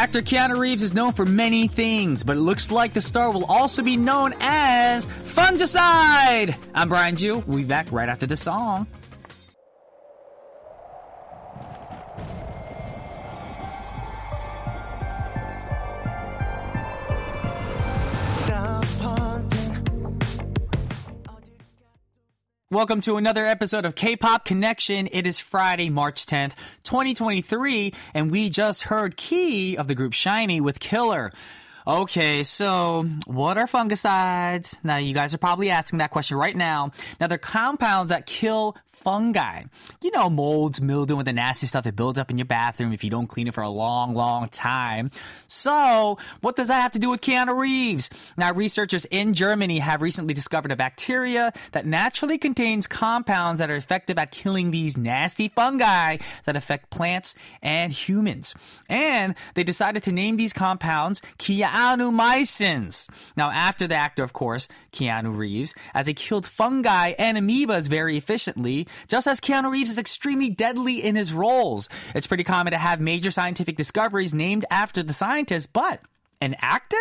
Actor Keanu Reeves is known for many things, but it looks like the star will also be known as Fungicide. I'm Brian Joo. We'll be back right after the song. Welcome to another episode of K-Pop Connection. It is Friday, March 10th, 2023, and we just heard Key of the group SHINee with Killer. Okay, so what are fungicides? Now, you guys are probably asking that question right now. Now, they're compounds that kill fungi. You know, molds, mildew, and the nasty stuff that builds up in your bathroom if you don't clean it for a long, long time. So, what does that have to do with Keanu Reeves? Now, researchers in Germany have recently discovered a bacteria that naturally contains compounds that are effective at killing these nasty fungi that affect plants and humans. And they decided to name these compounds Keanumycins. Now, after the actor, of course, Keanu Reeves, as they killed fungi and amoebas very efficiently, just as Keanu Reeves is extremely deadly in his roles. It's pretty common to have major scientific discoveries named after the scientist, but an actor?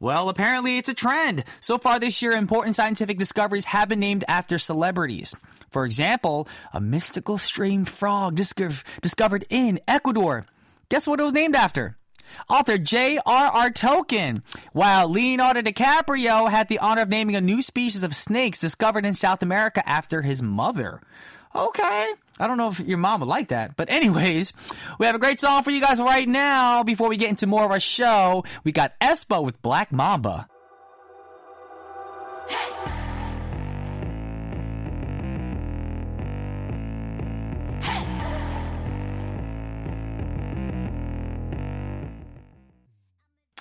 Well, apparently it's a trend. So far this year, important scientific discoveries have been named after celebrities. For example, a mystical strange frog discovered in Ecuador. Guess what it was named after? Author J.R.R. Tolkien, while Leonardo DiCaprio had the honor of naming a new species of snakes discovered in South America after his mother. Okay. I don't know if your mom would like that. But, anyways, we have a great song for you guys right now. Before we get into more of our show, we got aespa with Black Mamba.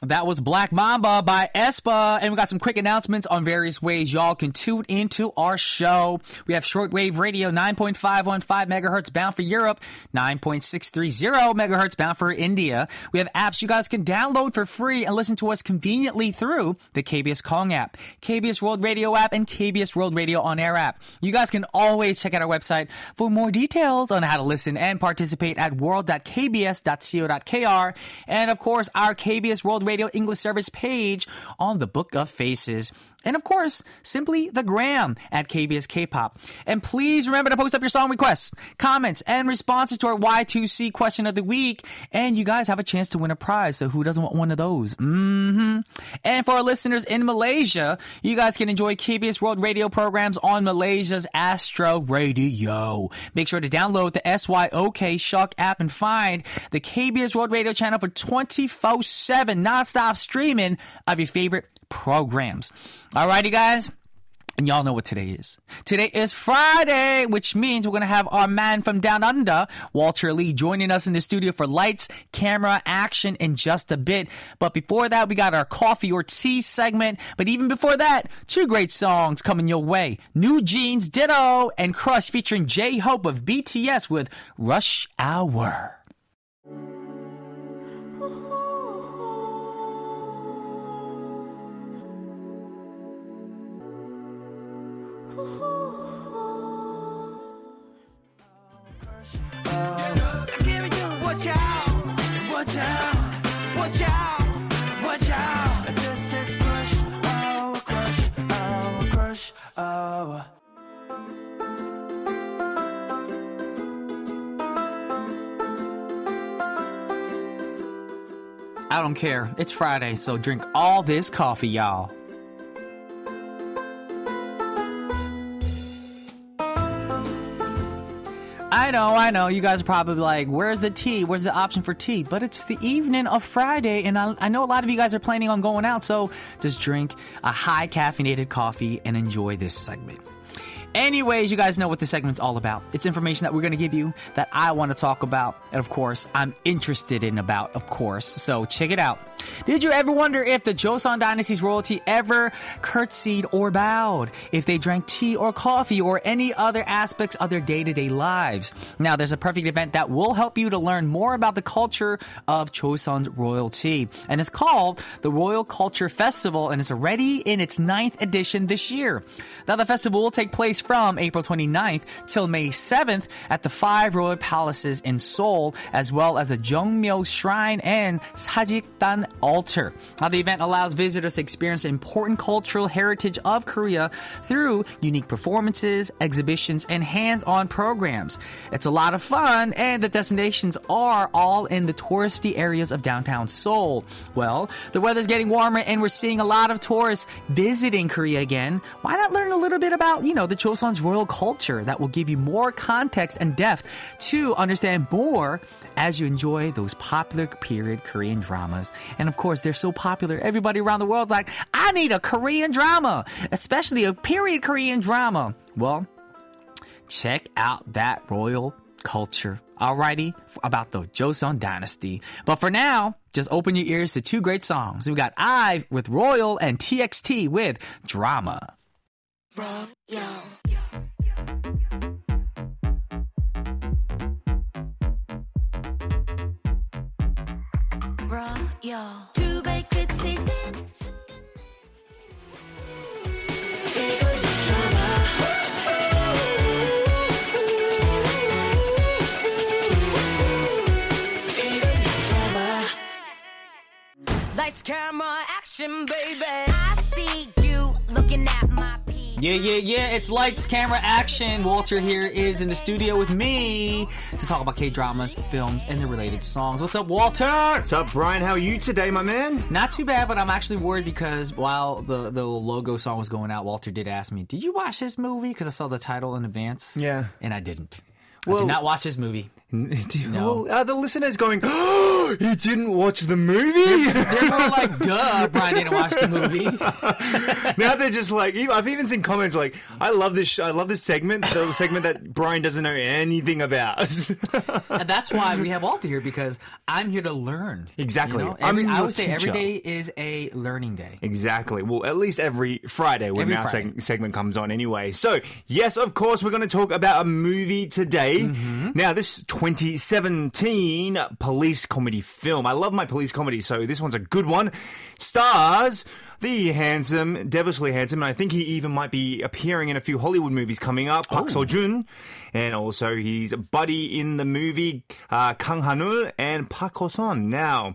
That was Black Mamba by aespa. and we got some quick announcements on various ways y'all can tune into our show. We have shortwave radio 9.515 megahertz bound for Europe, 9.630 megahertz bound for India. We have apps you guys can download for free and listen to us conveniently through the KBS Calling app, KBS World Radio app, and KBS World Radio On Air app. You guys can always check out our website for more details on how to listen and participate at world.kbs.co.kr, and of course our KBS World Radio Radio English Service page on the Book of Faces. And of course, simply the gram at KBS K-pop. And please remember to post up your song requests, comments, and responses to our Y2C question of the week. And you guys have a chance to win a prize. So who doesn't want one of those? Mm-hmm. And for our listeners in Malaysia, you guys can enjoy KBS World Radio programs on Malaysia's Astro Radio. Make sure to download the SYOK Shock app and find the KBS World Radio channel for 24-7 nonstop streaming of your favorite programs. Alrighty, guys. And y'all know what today is. Today is Friday, which means we're going to have our man from down under, Walter Lee, joining us in the studio for lights, camera, action in just a bit. But before that, we got our coffee or tea segment. But even before that, two great songs coming your way. NewJeans, Ditto, and Crush featuring J Hope of BTS with Rush Hour. I don't care. It's Friday, so drink all this coffee, y'all. I know, I know. You guys are probably like, where's the tea? Where's the option for tea? But it's the evening of Friday, and I, I, know a lot of you guys are planning on going out, so just drink a high caffeinated coffee and enjoy this segment. Anyways, you guys know what this segment's all about. It's information that we're going to give you that I want to talk about, and of course, I'm interested in about, of course. So check it out. Did you ever wonder if the Joseon dynasty's royalty ever curtsied or bowed? If they drank tea or coffee or any other aspects of their day-to-day lives? Now, there's a perfect event that will help you to learn more about the culture of Joseon's royalty. And it's called the Royal Culture Festival and it's already in its ninth edition this year. Now, the festival will take place from April 29th till May 7th at the five royal palaces in Seoul, as well as a Jongmyo Shrine and Sajikdan altar. Now, the event allows visitors to experience important cultural heritage of Korea through unique performances, exhibitions, and hands-on programs. It's a lot of fun, and the destinations are all in the touristy areas of downtown Seoul. Well, the weather's getting warmer, and we're seeing a lot of tourists visiting Korea again. Why not learn a little bit about, you know, the Joseon's royal culture that will give you more context and depth to understand more as you enjoy those popular period Korean dramas. And of course, they're so popular. Everybody around the world's like, I need a Korean drama, especially a period Korean drama. Well, check out that royal culture. Alrighty, about the Joseon dynasty. But for now, just open your ears to two great songs. We got I with Royal and TXT with Drama. Lights, camera, action, baby. I see you looking at. Yeah, yeah, yeah. It's lights, camera, action. Walter here is in the studio with me to talk about K dramas, films, and the related songs. What's up, Walter? What's up, Brian? How are you today, my man? Not too bad, but I'm actually worried because while the, the logo song was going out, Walter did ask me, Did you watch this movie? Because I saw the title in advance. Yeah. And I didn't. I did not watch this movie. Well, are the listeners going, oh, you didn't watch the movie? They're more like, duh, Brian didn't watch the movie. now they're just like, I've even seen comments like, I love this, sh- I love this segment, the segment that Brian doesn't know anything about. And that's why we have Walter here because I'm here to learn. Exactly. You know, every, I would say every teacher. day is a learning day. Exactly. Well, at least every Friday when Every our Friday. seg- segment comes on anyway. So, yes, of course, we're going to talk about a movie today. Mm-hmm. Now, this 2017 police comedy film. I love my police comedy, so this one's a good one. Stars the handsome, devilishly handsome, and I think he even might be appearing in a few Hollywood movies coming up, Park Seo Joon. And also, he's a buddy in the movie uh, Kang Ha-neul and Park Ha-sun. Now,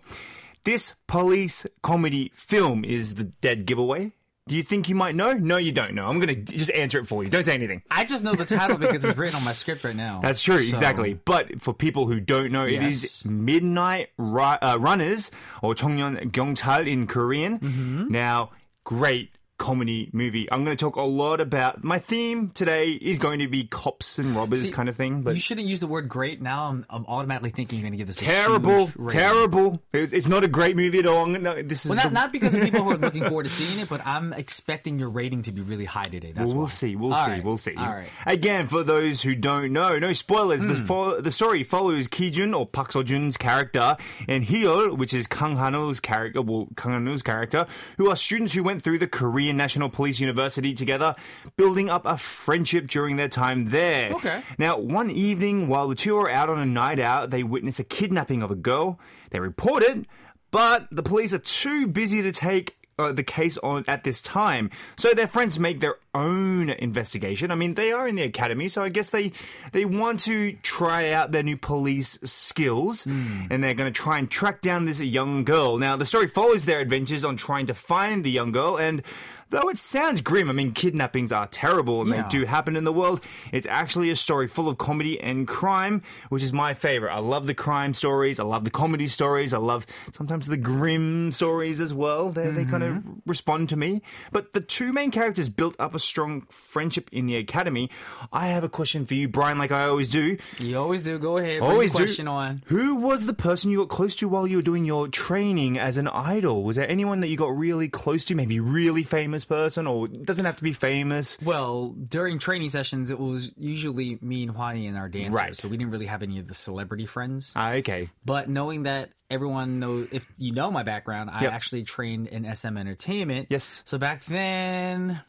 this police comedy film is the dead giveaway. Do you think you might know? No, you don't know. I'm going to just answer it for you. Don't say anything. I just know the title because it's written on my script right now. That's true, so. exactly. But for people who don't know, yes. it is Midnight Ru- uh, Runners or Chongnyeon Gyeongchal in Korean. Mm-hmm. Now, great comedy movie. I'm going to talk a lot about my theme today is going to be cops and robbers See, kind of thing. But You shouldn't use the word great. Now I'm, I'm automatically thinking you're going to give this a terrible, terrible. It- It's not a great movie at all. I'm this is Well, not, the- not because of people who are looking forward to seeing it, but I'm expecting your rating to be really high today. That's Well, we'll why. see. We'll All see. right. We'll see. All right. Again, for those who don't know, no spoilers. Hmm. The, fo- the story follows Kijun or Park Seo-jun's character and Hyul, which is Kang Ha-neul's character, well, Kang Ha-neul's character, who are students who went through the Korean National Police University together, building up a friendship during their time there. Okay. Now, one evening, while the two are out on a night out, they witness a kidnapping of a girl. They report it, but the police are too busy to take uh, the case on at this time. So their friends make their own investigation. I mean, they are in the academy, so I guess they they want to try out their new police skills, hmm. and they're going to try and track down this young girl. Now, the story follows their adventures on trying to find the young girl, and though it sounds grim, I mean, kidnappings are terrible and Yeah. they do happen in the world. It's actually a story full of comedy and crime, which is my favorite. I love the crime stories. I love the comedy stories. I love sometimes the grim stories as well. They, they kind of mm-hmm. respond to me. But the two main characters built up a strong friendship in the academy. I have a question for you, Brian, like I always do. You always do. Go ahead. Always do. question on. Who was the person you got close to while you were doing your training as an idol? Was there anyone that you got really close to? Maybe really famous person, or doesn't have to be famous. Well, during training sessions, it was usually me and Juani and our dancers, Right. so we didn't really have any of the celebrity friends. Ah, okay. But knowing that everyone knows, if you know my background, I Yep. actually trained in SM Entertainment. Yes. So back then,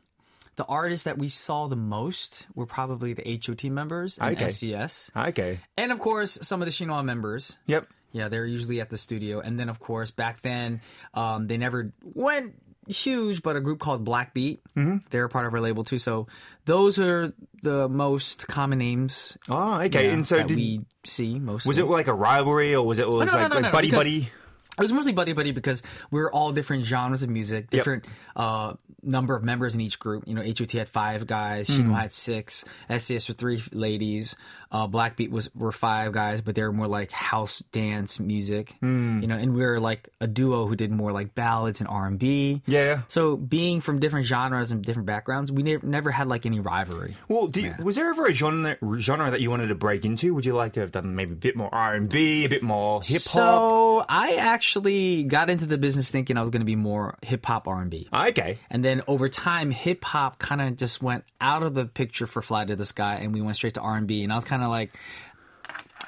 the artists that we saw the most were probably the HOT members and Okay. SCS. Okay. And of course, some of the Shinhwa members. Yep. Yeah, they're usually at the studio. And then, of course, back then, um, they never went huge, but a group called Blackbeat. Mm-hmm. they're a part of our label too. So those are the most common names. Oh, okay. yeah, and so, did, we see mostly. was it like a rivalry, or was it was no, no, like, no, like no, buddy buddy? It was mostly buddy buddy because we are all different genres of music, different uh, number of members in each group. You know, HOT had five guys, Hmm. Shinhwa had six, S.E.S. were three ladies, uh, Blackbeat was were five guys, but they were more like house dance music. Hmm. You know, and we were like a duo who did more like ballads and R and B. Yeah. So being from different genres and different backgrounds, we never, never had like any rivalry. Well, do you, was there ever a genre genre that you wanted to break into? Would you like to have done maybe a bit more R and B, a bit more hip hop? So I actually got into the business thinking I was going to be more hip hop R and B. Okay. And then over time, hip hop kind of just went out of the picture for Fly to the Sky, and we went straight to R and B. And I was kind of like,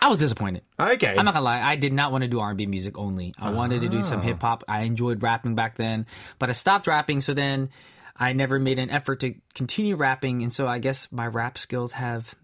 I was disappointed. Okay. I'm not gonna lie, I did not want to do R and B music only. I wanted to do some hip hop. I enjoyed rapping back then, but I stopped rapping. So then, I never made an effort to continue rapping, and so I guess my rap skills have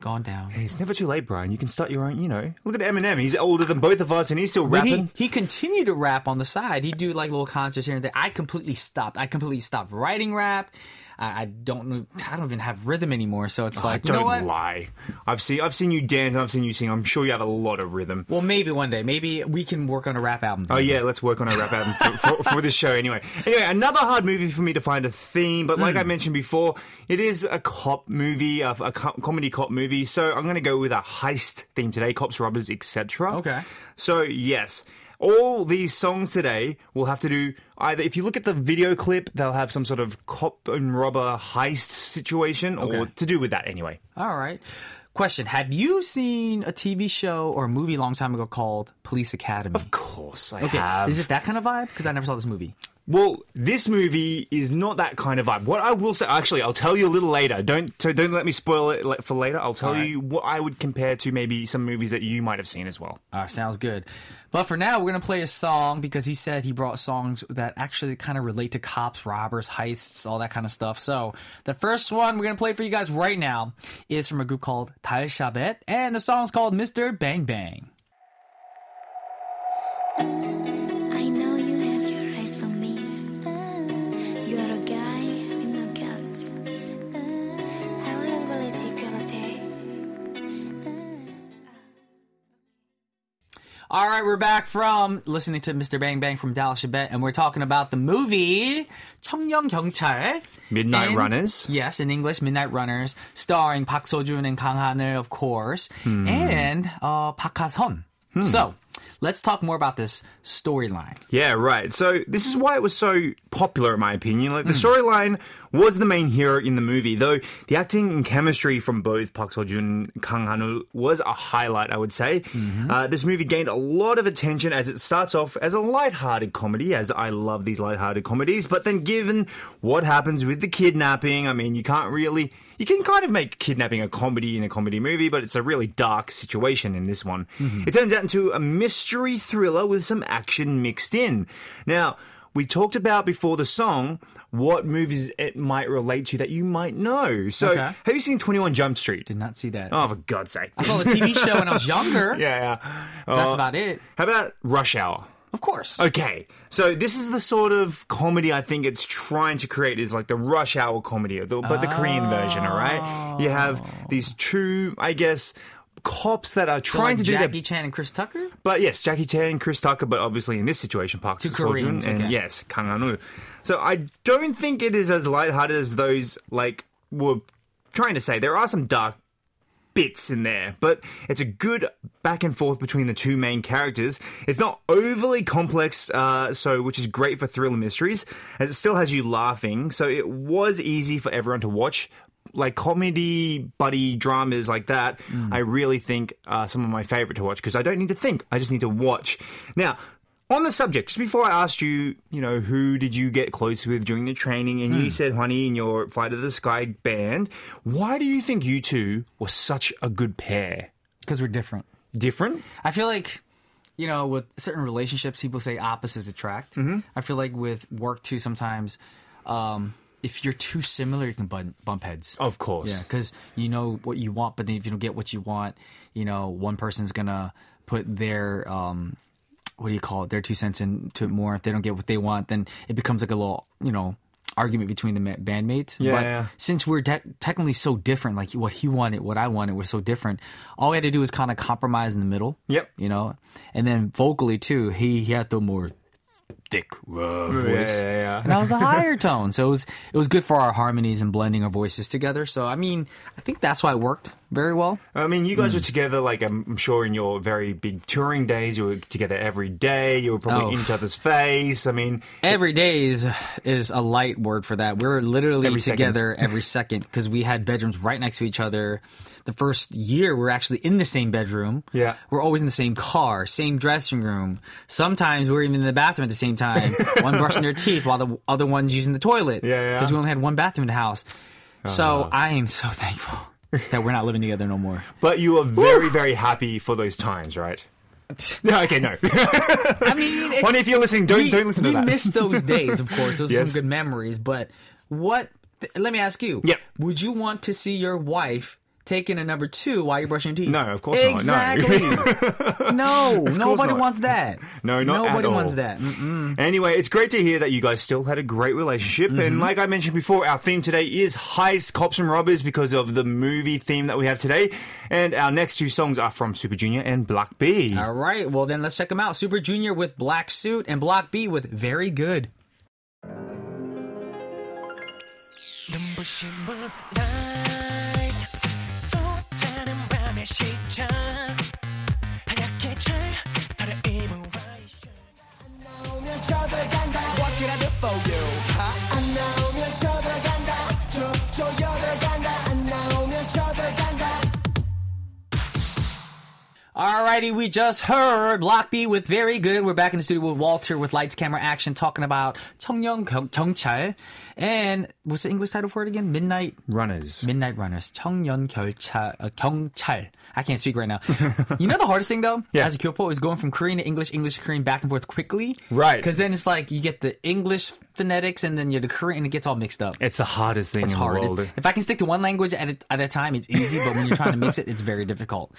gone down. Hey, It's never too late, Brian. You can start your own. You know, look at Eminem. He's older than both of us, and he's still rapping. he, he continued to rap on the side. He'd do like little concerts here and there. I completely stopped. I completely stopped writing rap. I, I don't. I don't even have rhythm anymore. So it's ah, like, you Don't know lie. I've seen I've seen you dance. and I've seen you sing. I'm sure you had a lot of rhythm. Well, maybe one day. Maybe we can work on a rap album. Oh yeah, let's work on a rap album for, for, for this show anyway. Anyway, another hard movie for me to find a theme, but like hmm. I mentioned before, it is a cop movie, a, a comedy cop movie. So I'm going to go with a heist theme today: cops, robbers, etc. Okay. So yes. All these songs today will have to do either if you look at the video clip, they'll have some sort of cop and robber heist situation or Okay. to do with that anyway. All right. Question: Have you seen a TV show or a movie a long time ago called Police Academy? Of course, I Okay, have. is it that kind of vibe? Because I never saw this movie. Well, this movie is not that kind of vibe. What I will say, actually, I'll tell you a little later. Don't don't let me spoil it for later. I'll tell Alright. you what I would compare to maybe some movies that you might have seen as well. Uh, sounds good. But for now, we're going to play a song because he said he brought songs that actually kind of relate to cops, robbers, heists, all that kind of stuff. So the first one we're going to play for you guys right now is from a group called Dal Shabet, and the song's called Mr. Bang Bang. All right, we're back from listening to Mr. Bang Bang from Dal Shabet, and we're talking about the movie 청년 경찰. Midnight in, Runners. Yes, in English, Midnight Runners, starring Park Seo Joon and Kang Ha-neul, of course, hmm. and uh, Park Ha Seon. Hmm. So let's talk more about this storyline. Yeah, right. So this is why it was so popular, in my opinion. Like the Hmm. storyline was the main hero in the movie, though the acting and chemistry from both Park Seo Joon and Kang Han was a highlight, I would say. Mm-hmm. Uh, this movie gained a lot of attention as it starts off as a light-hearted comedy, as I love these light-hearted comedies. But then, given what happens with the kidnapping, I mean, you can't really. You can kind of make kidnapping a comedy in a comedy movie, but it's a really dark situation in this one. Mm-hmm. It turns out into a mystery thriller with some action mixed in. Now, we talked about before the song what movies it might relate to that you might know. So, Okay. have you seen 21 Jump Street? Did not see that. Oh, for God's sake. I saw the TV show when I was younger. yeah, yeah. That's Uh, about it. How about Rush Hour? Of course. Okay, so this is the sort of comedy I think it's trying to create is like the rush hour comedy, but the Korean version, all right? You have oh. these two, I guess, cops that are So, trying like to do Jackie their Chan and Chris Tucker? but yes, Jackie Chan, and Chris Tucker, but obviously in this situation, Park Two Koreans, and okay. yes, Kang Han So I don't think it is as lighthearted as those like were trying to say. There are some dark bits in there, but it's a good back and forth between the two main characters. It's not overly complex, uh, so which is great for thriller mysteries, as it still has you laughing. So it was easy for everyone to watch. Like comedy buddy dramas like that, I really think are some of my favorite to watch because I don't need to think; I just need to watch. Now, on the subject, just before I asked you, you know, who did you get close with during the training, and you said, Hwanhee, in your Fly to the Sky band, why do you think you two were such a good pair? Because we're different. Different? I feel like, you know, with certain relationships, people say opposites attract. Mm-hmm. I feel like with work too, sometimes um, if you're too similar, you can bump, bump heads. Of course. Yeah, because you know what you want, but then if you don't get what you want, you know, one person's gonna put their um, what do you call it, their two cents into it more. If they don't get what they want, then it becomes like a little, you know, argument between the bandmates. Yeah, but yeah. since we're te- technically so different, like what he wanted, what I wanted, we're so different. All we had to do was kind of compromise in the middle. Yep. You know, and then vocally too, he he had the more thick, uh, Yeah, voice, yeah, yeah. and I was the higher tone. So it was it was good for our harmonies and blending our voices together. So I mean, I think that's why it worked very well. I mean, you guys were hmm. together, like, I'm sure in your very big touring days, you were together every day, you were probably Oh. in each other's face. I mean, Every day is, is a light word for that. We were literally Every second. together every second because we had bedrooms right next to each other. The first year, we were actually in the same bedroom. Yeah. We're always in the same car, same dressing room. Sometimes we're even in the bathroom at the same time. one brushing their teeth while the other one's using the toilet. Yeah, yeah. Because we only had one bathroom in the house. Oh, so I am so thankful that we're not living together no more. but you were very, very happy for those times, right? No, okay, no. I mean, it's, if you're listening, don't we, don't listen to we that. miss those days, of course. Those are Yes. some good memories. But what? th- let me ask you. Yep. Would you want to see your wife taking a number two while you're brushing your teeth? No, of course not. No. exactly. No, nobody not. wants that. No, not at nobody all. wants that. Mm-mm. Anyway, it's great to hear that you guys still had a great relationship. Mm-hmm. And like I mentioned before, our theme today is heist, cops, and robbers because of the movie theme that we have today. And our next two songs are from Super Junior and Block B. All right. Well, then let's check them out. Super Junior with Black Suit and Block B with Very Good. Alrighty, we just heard Block B with Very Good. We're back in the studio with Walter with Lights, Camera, Action talking about 청년 경, 경찰. And what's the English title for it again? Midnight Runners. Midnight Runners. 청년 결차, uh, 경찰. I can't speak right now. you know the hardest thing though, Yeah. as a kyopo, is going from Korean to English, English to Korean back and forth quickly. Right. Because then it's like you get the English phonetics and then you the Korean and it gets all mixed up. It's the hardest thing It's in hard. the world. It- if I can stick to one language at a, at a time, it's easy. But when you're trying to mix it, it's very difficult.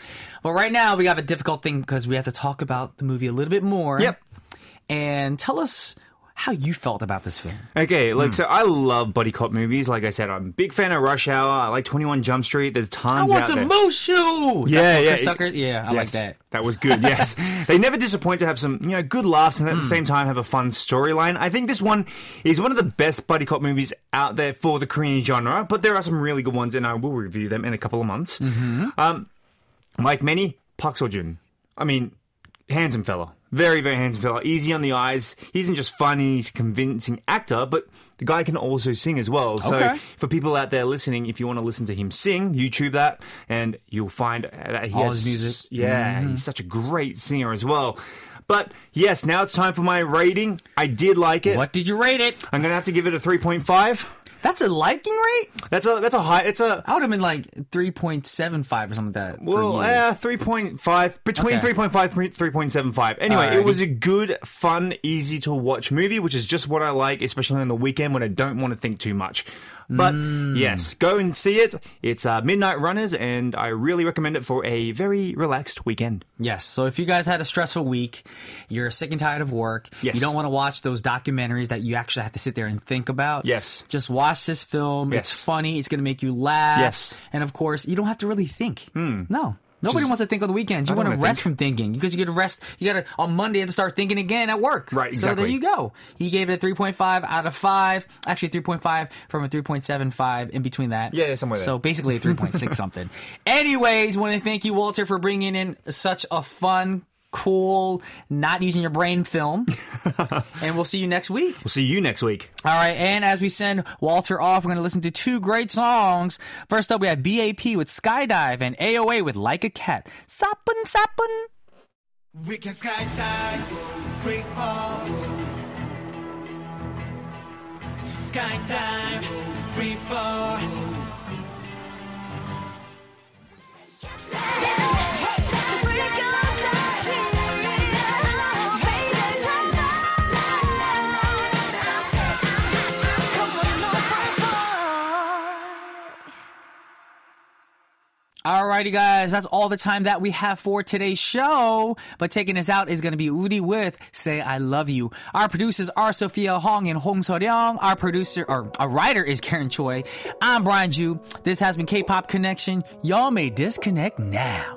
But right now, we have a difficult thing because we have to talk about the movie a little bit more. Yep. And tell us how you felt about this film. Okay, Hmm. like so, I love buddy cop movies. Like I said, I'm a big fan of Rush Hour. I like 21 Jump Street. There's tons. I want some. Mushu. Yeah, yeah, Chris it-. Yeah, I like that. That was good. Yes, they never disappoint to have some you know good laughs and at Hmm. the same time have a fun storyline. I think this one is one of the best buddy cop movies out there for the Korean genre. But there are some really good ones, and I will review them in a couple of months. Mm-hmm. Um, like many, Park Seo Joon. I mean, handsome fella. Very, very handsome fella. Easy on the eyes. He isn't just funny, he's a convincing actor, but the guy can also sing as well. So Okay. for people out there listening, if you want to listen to him sing, YouTube that, and you'll find uh, that he All has his music. Yeah, mm-hmm. he's such a great singer as well. But yes, now it's time for my rating. I did like it. What did you rate it? I'm gonna have to give it a 3.5. That's a liking rate. That's a that's a high. It's a I would have been like three point seven five or something like that. Well, you. uh, 3.5, between Okay. 3.5 and 3.75. Anyway, Alrighty. it was a good, fun, easy to watch movie, which is just what I like, especially on the weekend when I don't want to think too much. But Mm. yes, go and see it. It's uh, Midnight Runners, and I really recommend it for a very relaxed weekend. Yes. So if you guys had a stressful week, you're sick and tired of work, Yes. you don't want to watch those documentaries that you actually have to sit there and think about. Yes. Just watch this film. Yes. It's funny. It's going to make you laugh. Yes. Hmm. And of course, you don't have to really think. No. Nobody Just- wants to think on the weekends. You want to rest think. from thinking because you get to rest. You got to on Monday to start thinking again at work. Right, So there you go. He gave it a 3.5 out of five. Actually, 3.5 from a 3.75 in between that. Yeah, somewhere there. So basically a 3.6 something. Anyways, want to thank you, Walter, for bringing in such a fun, cool, not using your brain film. and we'll see you next week. We'll see you next week. All right, and as we send Walter off, we're going to listen to two great songs. First up, we have BAP with Skydive and AOA with Like a Cat. Sappun, sappun. We can skydive, free fall. Skydive, free fall. Alrighty, guys, that's all the time that we have for today's show. But taking us out is going to be Udi with Say I Love You. Our producers are Sophia Hong and Hong So Soryong. Our producer, or our writer is Karen Choi. I'm Brian Joo. This has been K-Pop Connection. Y'all may disconnect now.